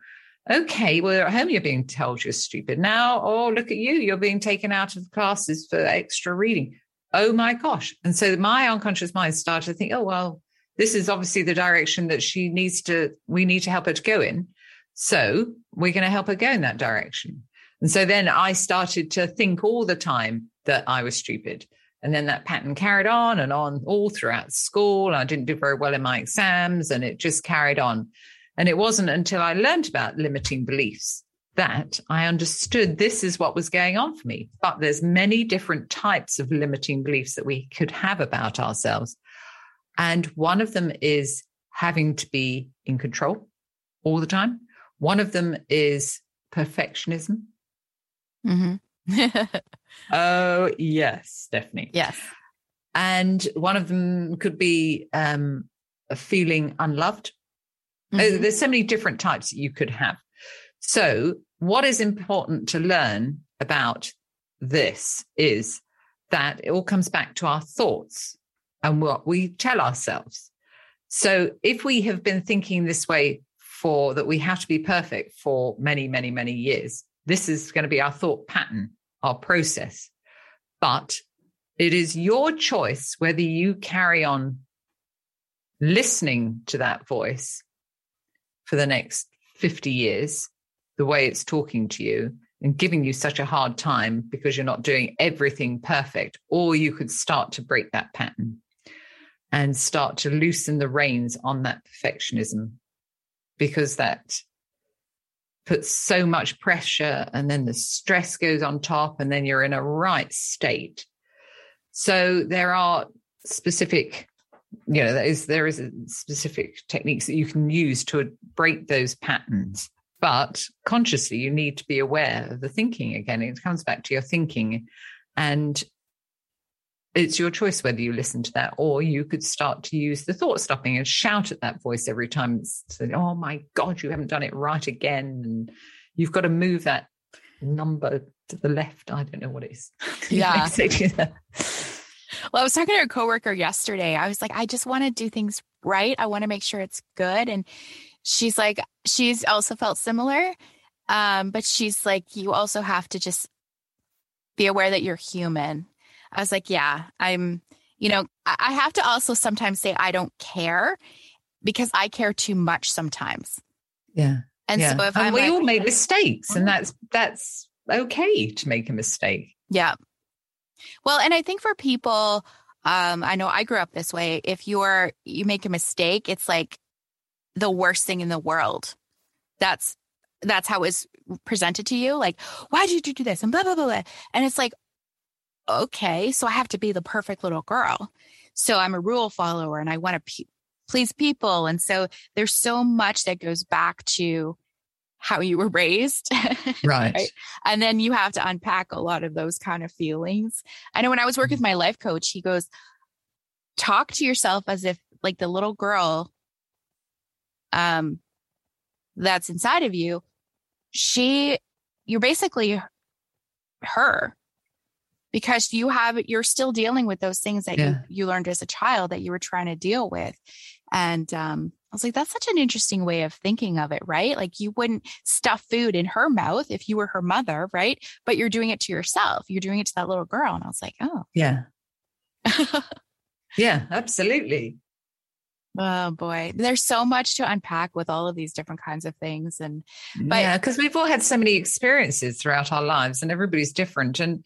okay, well, at home you're being told you're stupid. Now, oh, look at you, you're being taken out of classes for extra reading. Oh my gosh. And so my unconscious mind started to think, oh, well, this is obviously the direction that she needs to, we need to help her to go in. So we're going to help her go in that direction. And so then I started to think all the time that I was stupid. And then that pattern carried on and on all throughout school. I didn't do very well in my exams and it just carried on. And it wasn't until I learned about limiting beliefs that I understood this is what was going on for me. But there's many different types of limiting beliefs that we could have about ourselves. And one of them is having to be in control all the time. One of them is perfectionism. Mm-hmm. oh, yes, Stephanie. Yes. And one of them could be um, a feeling unloved. Uh, Mhm. There's so many different types that you could have. So, what is important to learn about this is that it all comes back to our thoughts and what we tell ourselves. So, if we have been thinking this way for that we have to be perfect for many, many, many years, this is going to be our thought pattern, our process. But it is your choice whether you carry on listening to that voice for the next 50 years, the way it's talking to you and giving you such a hard time because you're not doing everything perfect, or you could start to break that pattern and start to loosen the reins on that perfectionism because that puts so much pressure and then the stress goes on top and then you're in a right state. So there are specific you know there is there is specific techniques that you can use to break those patterns but consciously you need to be aware of the thinking again it comes back to your thinking and it's your choice whether you listen to that or you could start to use the thought stopping and shout at that voice every time it's saying, oh my god you haven't done it right again and you've got to move that number to the left i don't know what it is Yeah. say to that. Well, I was talking to a coworker yesterday. I was like, I just want to do things right. I want to make sure it's good. And she's like, she's also felt similar. Um, but she's like, you also have to just be aware that you're human. I was like, yeah, I'm, you know, I have to also sometimes say I don't care because I care too much sometimes. yeah And yeah. so if and I'm we like, all make mistakes, and Mhm. that's that's okay to make a mistake. Yeah. Well, and I think for people, um, I know I grew up this way. If you're you make a mistake, it's like the worst thing in the world. That's that's how it's presented to you. Like, why did you do this? And blah blah blah. blah. And it's like, okay, so I have to be the perfect little girl. So I'm a rule follower, and I want to pe- please people. And so there's so much that goes back to how you were raised. Right. Right. And then you have to unpack a lot of those kind of feelings. I know when I was working with my life coach, he goes, talk to yourself as if like the little girl um that's inside of you, she you're basically her because you have you're still dealing with those things that Yeah. you, you learned as a child that you were trying to deal with. And um I was like, that's such an interesting way of thinking of it, right? Like you wouldn't stuff food in her mouth if you were her mother, right? But you're doing it to yourself. You're doing it to that little girl. And I was like, oh, Yeah. Yeah. Absolutely. oh boy. There's so much to unpack with all of these different kinds of things. And But- yeah, because we've all had so many experiences throughout our lives, and everybody's different, and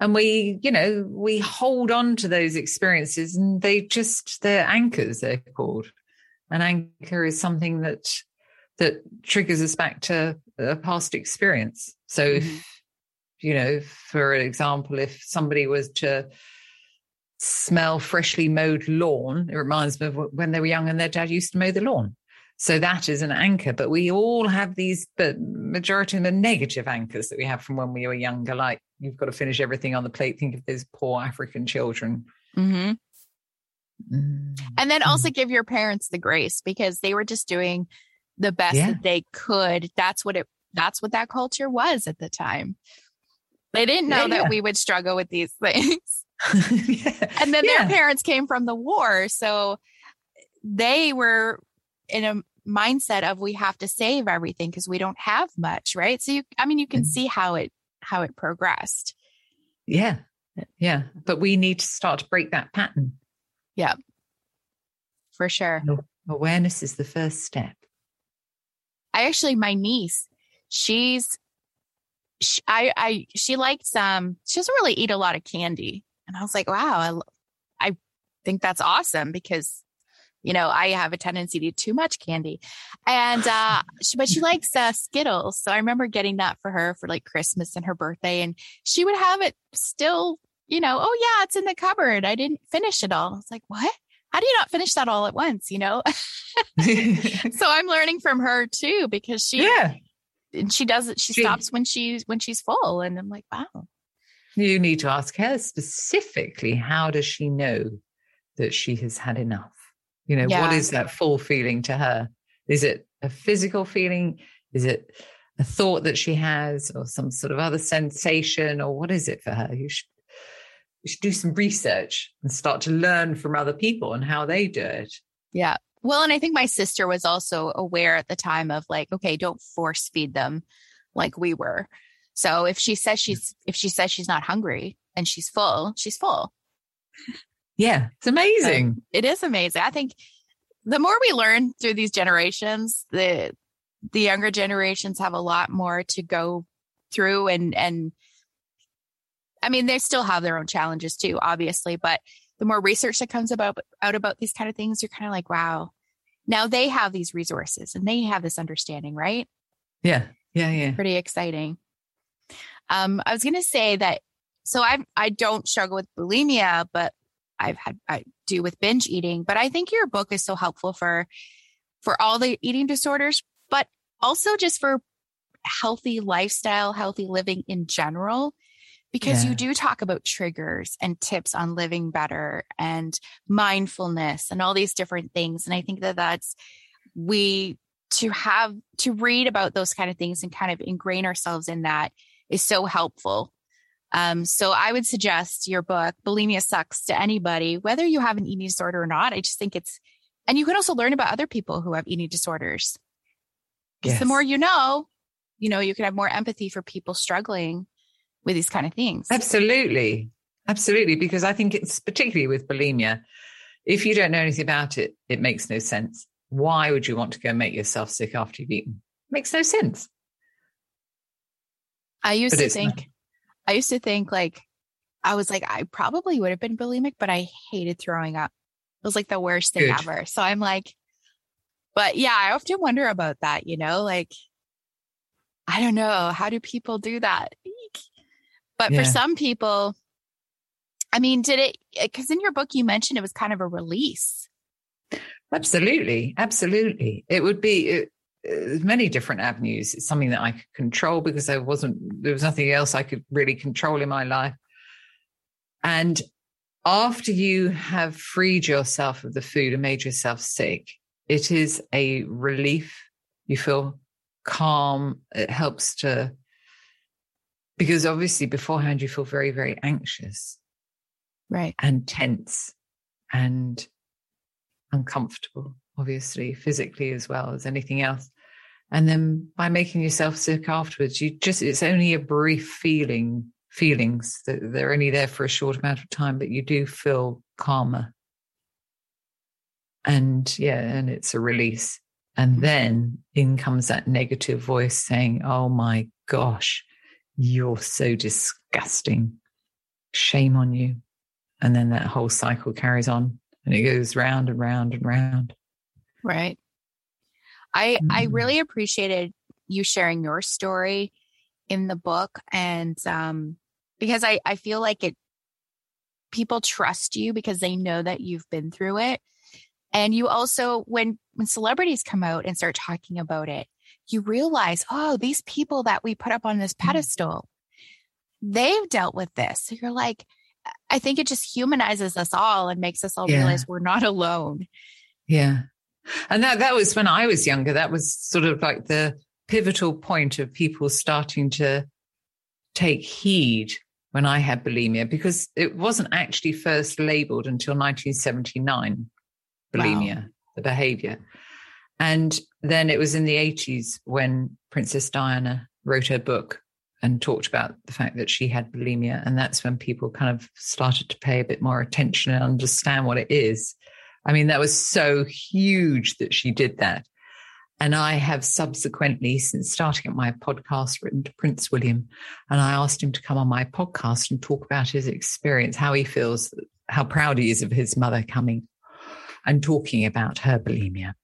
and we, you know, we hold on to those experiences, and they just they're anchors. They're called. An anchor is something that that triggers us back to a past experience. So Mhm. if you know, for example, if somebody was to smell freshly mowed lawn, it reminds me of when they were young and their dad used to mow the lawn. So that is an anchor, but we all have these, but majority of the negative anchors that we have from when we were younger, like you've got to finish everything on the plate. Think of those poor African children. Mhm. Mm. and then also give your parents the grace because they were just doing the best Yeah. that they could. That's what it that's what that culture was at the time. They didn't know Yeah, that yeah. we would struggle with these things. And then their parents came from the war. So they were in a mindset of we have to save everything because we don't have much, right? So you, I mean, you can Mm. see how it how it progressed. Yeah. Yeah. But we need to start to break that pattern. Yeah, for sure. Awareness is the first step. I actually, my niece, she's, sh I, I, she likes, um, she doesn't really eat a lot of candy. And I was like, wow, I, I think that's awesome because, you know, I have a tendency to eat too much candy. And, uh, she, but she likes, uh, Skittles. So I remember getting that for her for like Christmas and her birthday. And she would have it still, you know, oh yeah, it's in the cupboard. I didn't finish it all. I was like, what? How do you not finish that all at once? You know? so I'm learning from her too because she, yeah. and she does it she She- stops when she's when she's full and i'm like wow You need to ask her specifically how does she know that she has had enough? You know, what Yeah. is that full feeling to her? Is it a physical feeling? Is it a thought that she has or some sort of other sensation or what is it for her? You should you should do some research and start to learn from other people and how they do it. yeah well and i think my sister was also aware at the time of like okay don't force feed them like we were so if she says she's if she says she's not hungry and she's full she's full Yeah, it's amazing. it is amazing i think the more we learn through these generations the the younger generations have a lot more to go through and and i mean they still have their own challenges too obviously but the more research that comes about out about these kind of things you're kind of like wow now they have these resources and they have this understanding right yeah, yeah, yeah. pretty exciting um i was going to say that so i i don't struggle with bulimia but i've had i do with binge eating but i think your book is so helpful for for all the eating disorders but also just for healthy lifestyle healthy living in general because Yeah. you do talk about triggers and tips on living better and mindfulness and all these different things and i think that that's we to have to read about those kind of things and kind of ingrain ourselves in that is so helpful. Um, so I would suggest your book, Bulimia Sucks, to anybody, whether you have an eating disorder or not. I just think it's, and you can also learn about other people who have eating disorders. Because the more you know, you know, you can have more empathy for people struggling with these kind of things. Absolutely. Absolutely. Because I think it's particularly with bulimia, if you don't know anything about it, it makes no sense. Why would you want to go make yourself sick after you've eaten? Makes no sense. I used But to think. not. I used to think like, I was like, I probably would have been bulimic, but I hated throwing up. It was like the worst thing Good. ever. So I'm like, but yeah, I often wonder about that, you know, like, I don't know. How do people do that? But Yeah. for some people, I mean, did it, eh, because in your book, you mentioned it was kind of a release. Absolutely. Absolutely. It would be it, many different avenues. It's something that I could control because there wasn't, there was nothing else I could really control in my life. And after you have freed yourself of the food and made yourself sick, it is a relief. You feel calm. It helps to, because obviously beforehand you feel very, very anxious Right. and tense and uncomfortable, obviously, physically as well as anything else. And then by making yourself sick afterwards, you just, it's only a brief feeling, feelings that they're only there for a short amount of time, but you do feel calmer. And yeah, and it's a release. And then in comes that negative voice saying, Oh my gosh, you're so disgusting. Shame on you. And then that whole cycle carries on and it goes round and round and round. Right. I I Mm. really appreciated you sharing your story in the book and um because I I feel like it people trust you because they know that you've been through it. And you also when when celebrities come out and start talking about it, you realize, oh, these people that we put up on this Mm. pedestal, they've dealt with this. So you're like I think it just humanizes us all and makes us all Yeah. realize we're not alone. Yeah. And that, that was when I was younger. That was sort of like the pivotal point of people starting to take heed when I had bulimia, because it wasn't actually first labeled until 1979, bulimia, the behavior. And then it was in the 80s when Princess Diana wrote her book and talked about the fact that she had bulimia. And that's when people kind of started to pay a bit more attention and understand what it is. I mean, that was so huge that she did that. And I have subsequently, since starting at my podcast, written to Prince William, and I asked him to come on my podcast and talk about his experience, how he feels, how proud he is of his mother coming and talking about her bulimia.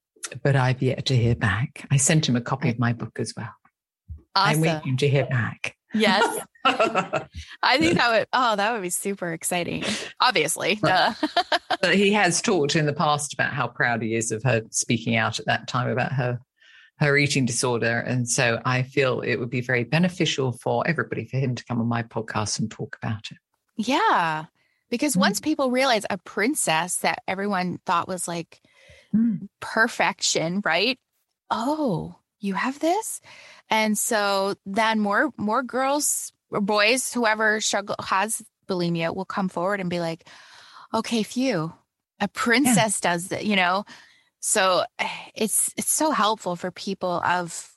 But I've yet to hear back. I sent him a copy of my book as well. Awesome. I'm waiting to hear back. Yes. I think that would oh, that would be super exciting. Obviously. But, but, he has talked in the past about how proud he is of her speaking out at that time about her her eating disorder. And so I feel it would be very beneficial for everybody for him to come on my podcast and talk about it. Yeah. Because mm-hmm. once people realize a princess that everyone thought was like mm. perfection, right? Oh, you have this? And so then more more girls boys, whoever struggle has bulimia, will come forward and be like, "Okay, phew, a princess yeah. does that," you know. So it's it's so helpful for people of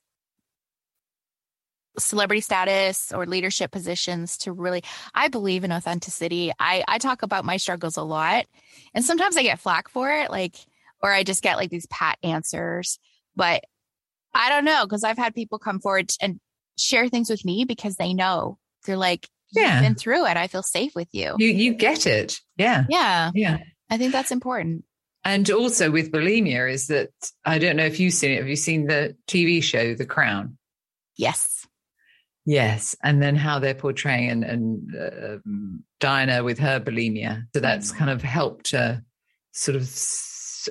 celebrity status or leadership positions to really i believe in authenticity i i talk about my struggles a lot and sometimes i get flack for it like or i just get like these pat answers but I don't know because I've had people come forward and share things with me because they know they're like, yeah, been through it. I feel safe with you. You you get it. Yeah. Yeah. Yeah. I think that's important. And also with bulimia is that I don't know if you've seen it. Have you seen the TV show The Crown? Yes. Yes, and then how they're portraying and, and uh, Diana with her bulimia. So that's kind of helped to sort of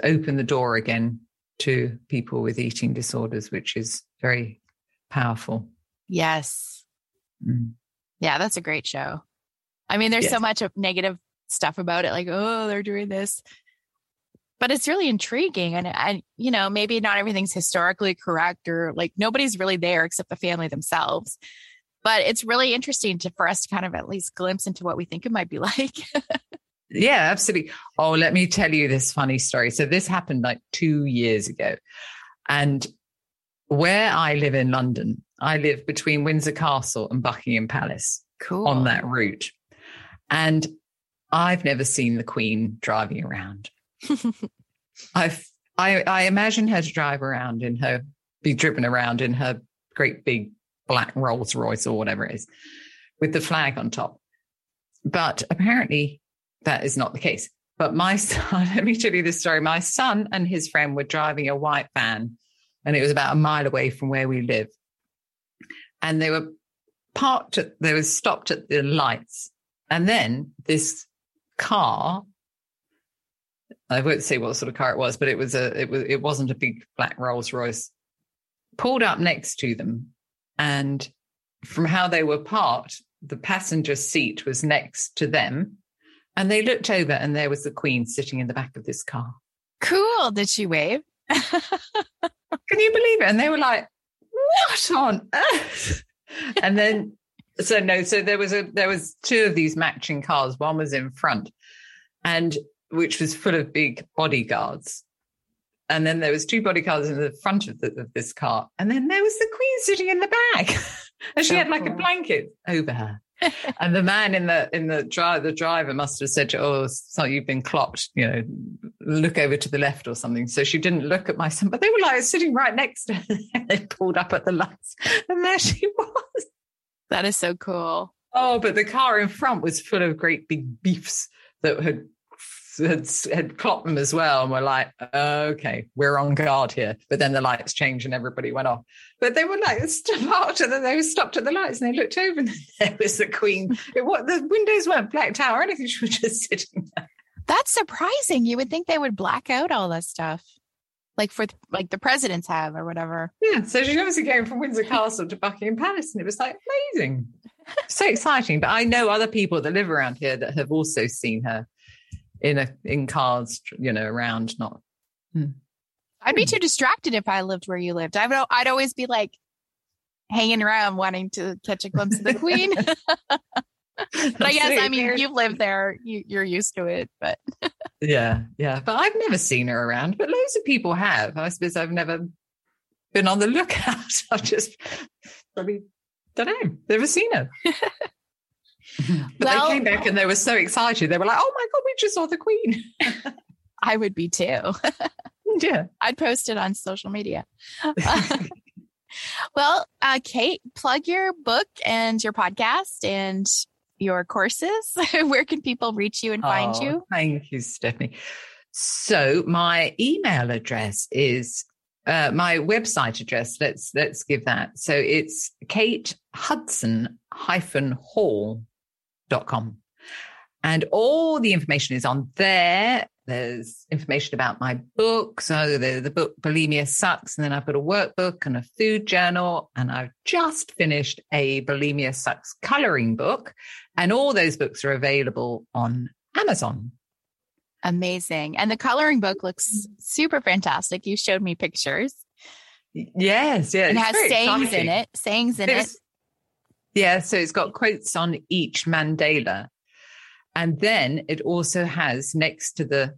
open the door again to people with eating disorders, which is very powerful. Yes. Mm. Yeah, that's a great show. I mean, there's yes. so much of negative stuff about it, like, oh, they're doing this. But it's really intriguing. And, and, you know, maybe not everything's historically correct or like nobody's really there except the family themselves. But it's really interesting to, for us to kind of at least glimpse into what we think it might be like. Yeah, absolutely. Oh, let me tell you this funny story. So this happened like two years ago. And where I live in London, I live between Windsor Castle and Buckingham Palace cool. on that route. And I've never seen the Queen driving around. I've I, I imagine her to drive around in her be driven around in her great big black Rolls Royce or whatever it is, with the flag on top. But apparently that is not the case. But my son, let me tell you this story. My son and his friend were driving a white van, and it was about a mile away from where we live. And they were parked, at, they were stopped at the lights. And then this car, I won't say what sort of car it was, but it was a, it was, it wasn't a big black Rolls Royce, pulled up next to them. And from how they were parked, the passenger seat was next to them and they looked over and there was the Queen sitting in the back of this car. Cool. Did she wave? Can you believe it? And they were like, what on earth? and then so no, so there was a there was two of these matching cars. One was in front, and which was full of big bodyguards. And then there was two bodyguards in the front of, the, of this car, and then there was the queen sitting in the back, and she had like cool. a blanket over her and the man in the in the drive the driver must have said, "Oh, so you've been clocked. You know, look over to the left or something." So she didn't look at my son, but they were like sitting right next to her. they pulled up at the lights, and there she was. That is so cool. Oh, but the car in front was full of great big beefs that had had, had clocked them as well and were like, okay, we're on guard here. But then the lights changed and everybody went off. But they were like stopped and then they stopped at the lights and they looked over and there was the Queen. It, what the windows weren't blacked out or anything. She was just sitting there. That's surprising. You would think they would black out all that stuff. Like for like the presidents have or whatever. Yeah. So she obviously came from Windsor Castle to Buckingham Palace and it was like amazing. so exciting. But I know other people that live around here that have also seen her in a in cars, you know, around. Not. Hmm. I'd be too distracted if I lived where you lived. I'd I'd always be like hanging around, wanting to catch a glimpse of the Queen. but I guess I mean you've lived there, you, you're used to it. But yeah, yeah. But I've never seen her around, but loads of people have. I suppose I've never been on the lookout. I've just probably don't know, never seen her. But well, they came back and they were so excited. They were like, "Oh my god, we just saw the Queen." I would be too. yeah, I'd post it on social media. well, uh, Kate, plug your book and your podcast and your courses. Where can people reach you and find oh, you? Thank you, Stephanie. So my email address is uh, my website address. Let's let's give that. So it's Kate Hudson hyphen hall.com. And all the information is on there. There's information about my book. So the, the book Bulimia Sucks. And then I've got a workbook and a food journal. And I've just finished a Bulimia Sucks coloring book. And all those books are available on Amazon. Amazing. And the coloring book looks super fantastic. You showed me pictures. Yes, yes. It has sayings exciting. in it. Sayings in it. Yeah, so it's got quotes on each mandala. And then it also has next to the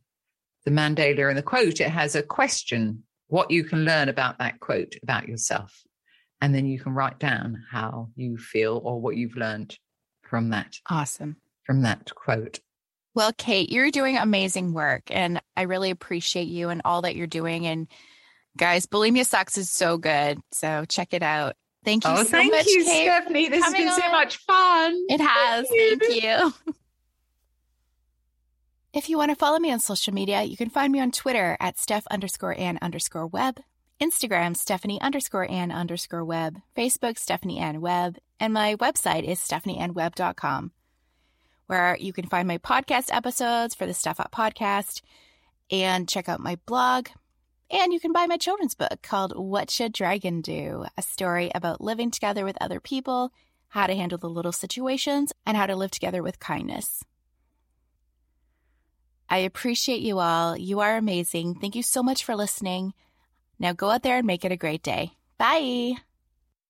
the mandala and the quote, it has a question, what you can learn about that quote about yourself. And then you can write down how you feel or what you've learned from that. Awesome. From that quote. Well, Kate, you're doing amazing work and I really appreciate you and all that you're doing. And guys, Bulimia Sucks is so good. So check it out. Thank you oh, so thank much, you, Kate, Stephanie. This has been on. so much fun. It has. Thank you. Thank you. If you want to follow me on social media, you can find me on Twitter at Steph underscore Ann underscore web, Instagram Stephanie underscore Ann underscore web, Facebook Stephanie Ann Web, and my website is stephanieannweb.com, where you can find my podcast episodes for the Stuff Up podcast and check out my blog. And you can buy my children's book called What Should Dragon Do? A story about living together with other people, how to handle the little situations, and how to live together with kindness. I appreciate you all. You are amazing. Thank you so much for listening. Now go out there and make it a great day. Bye.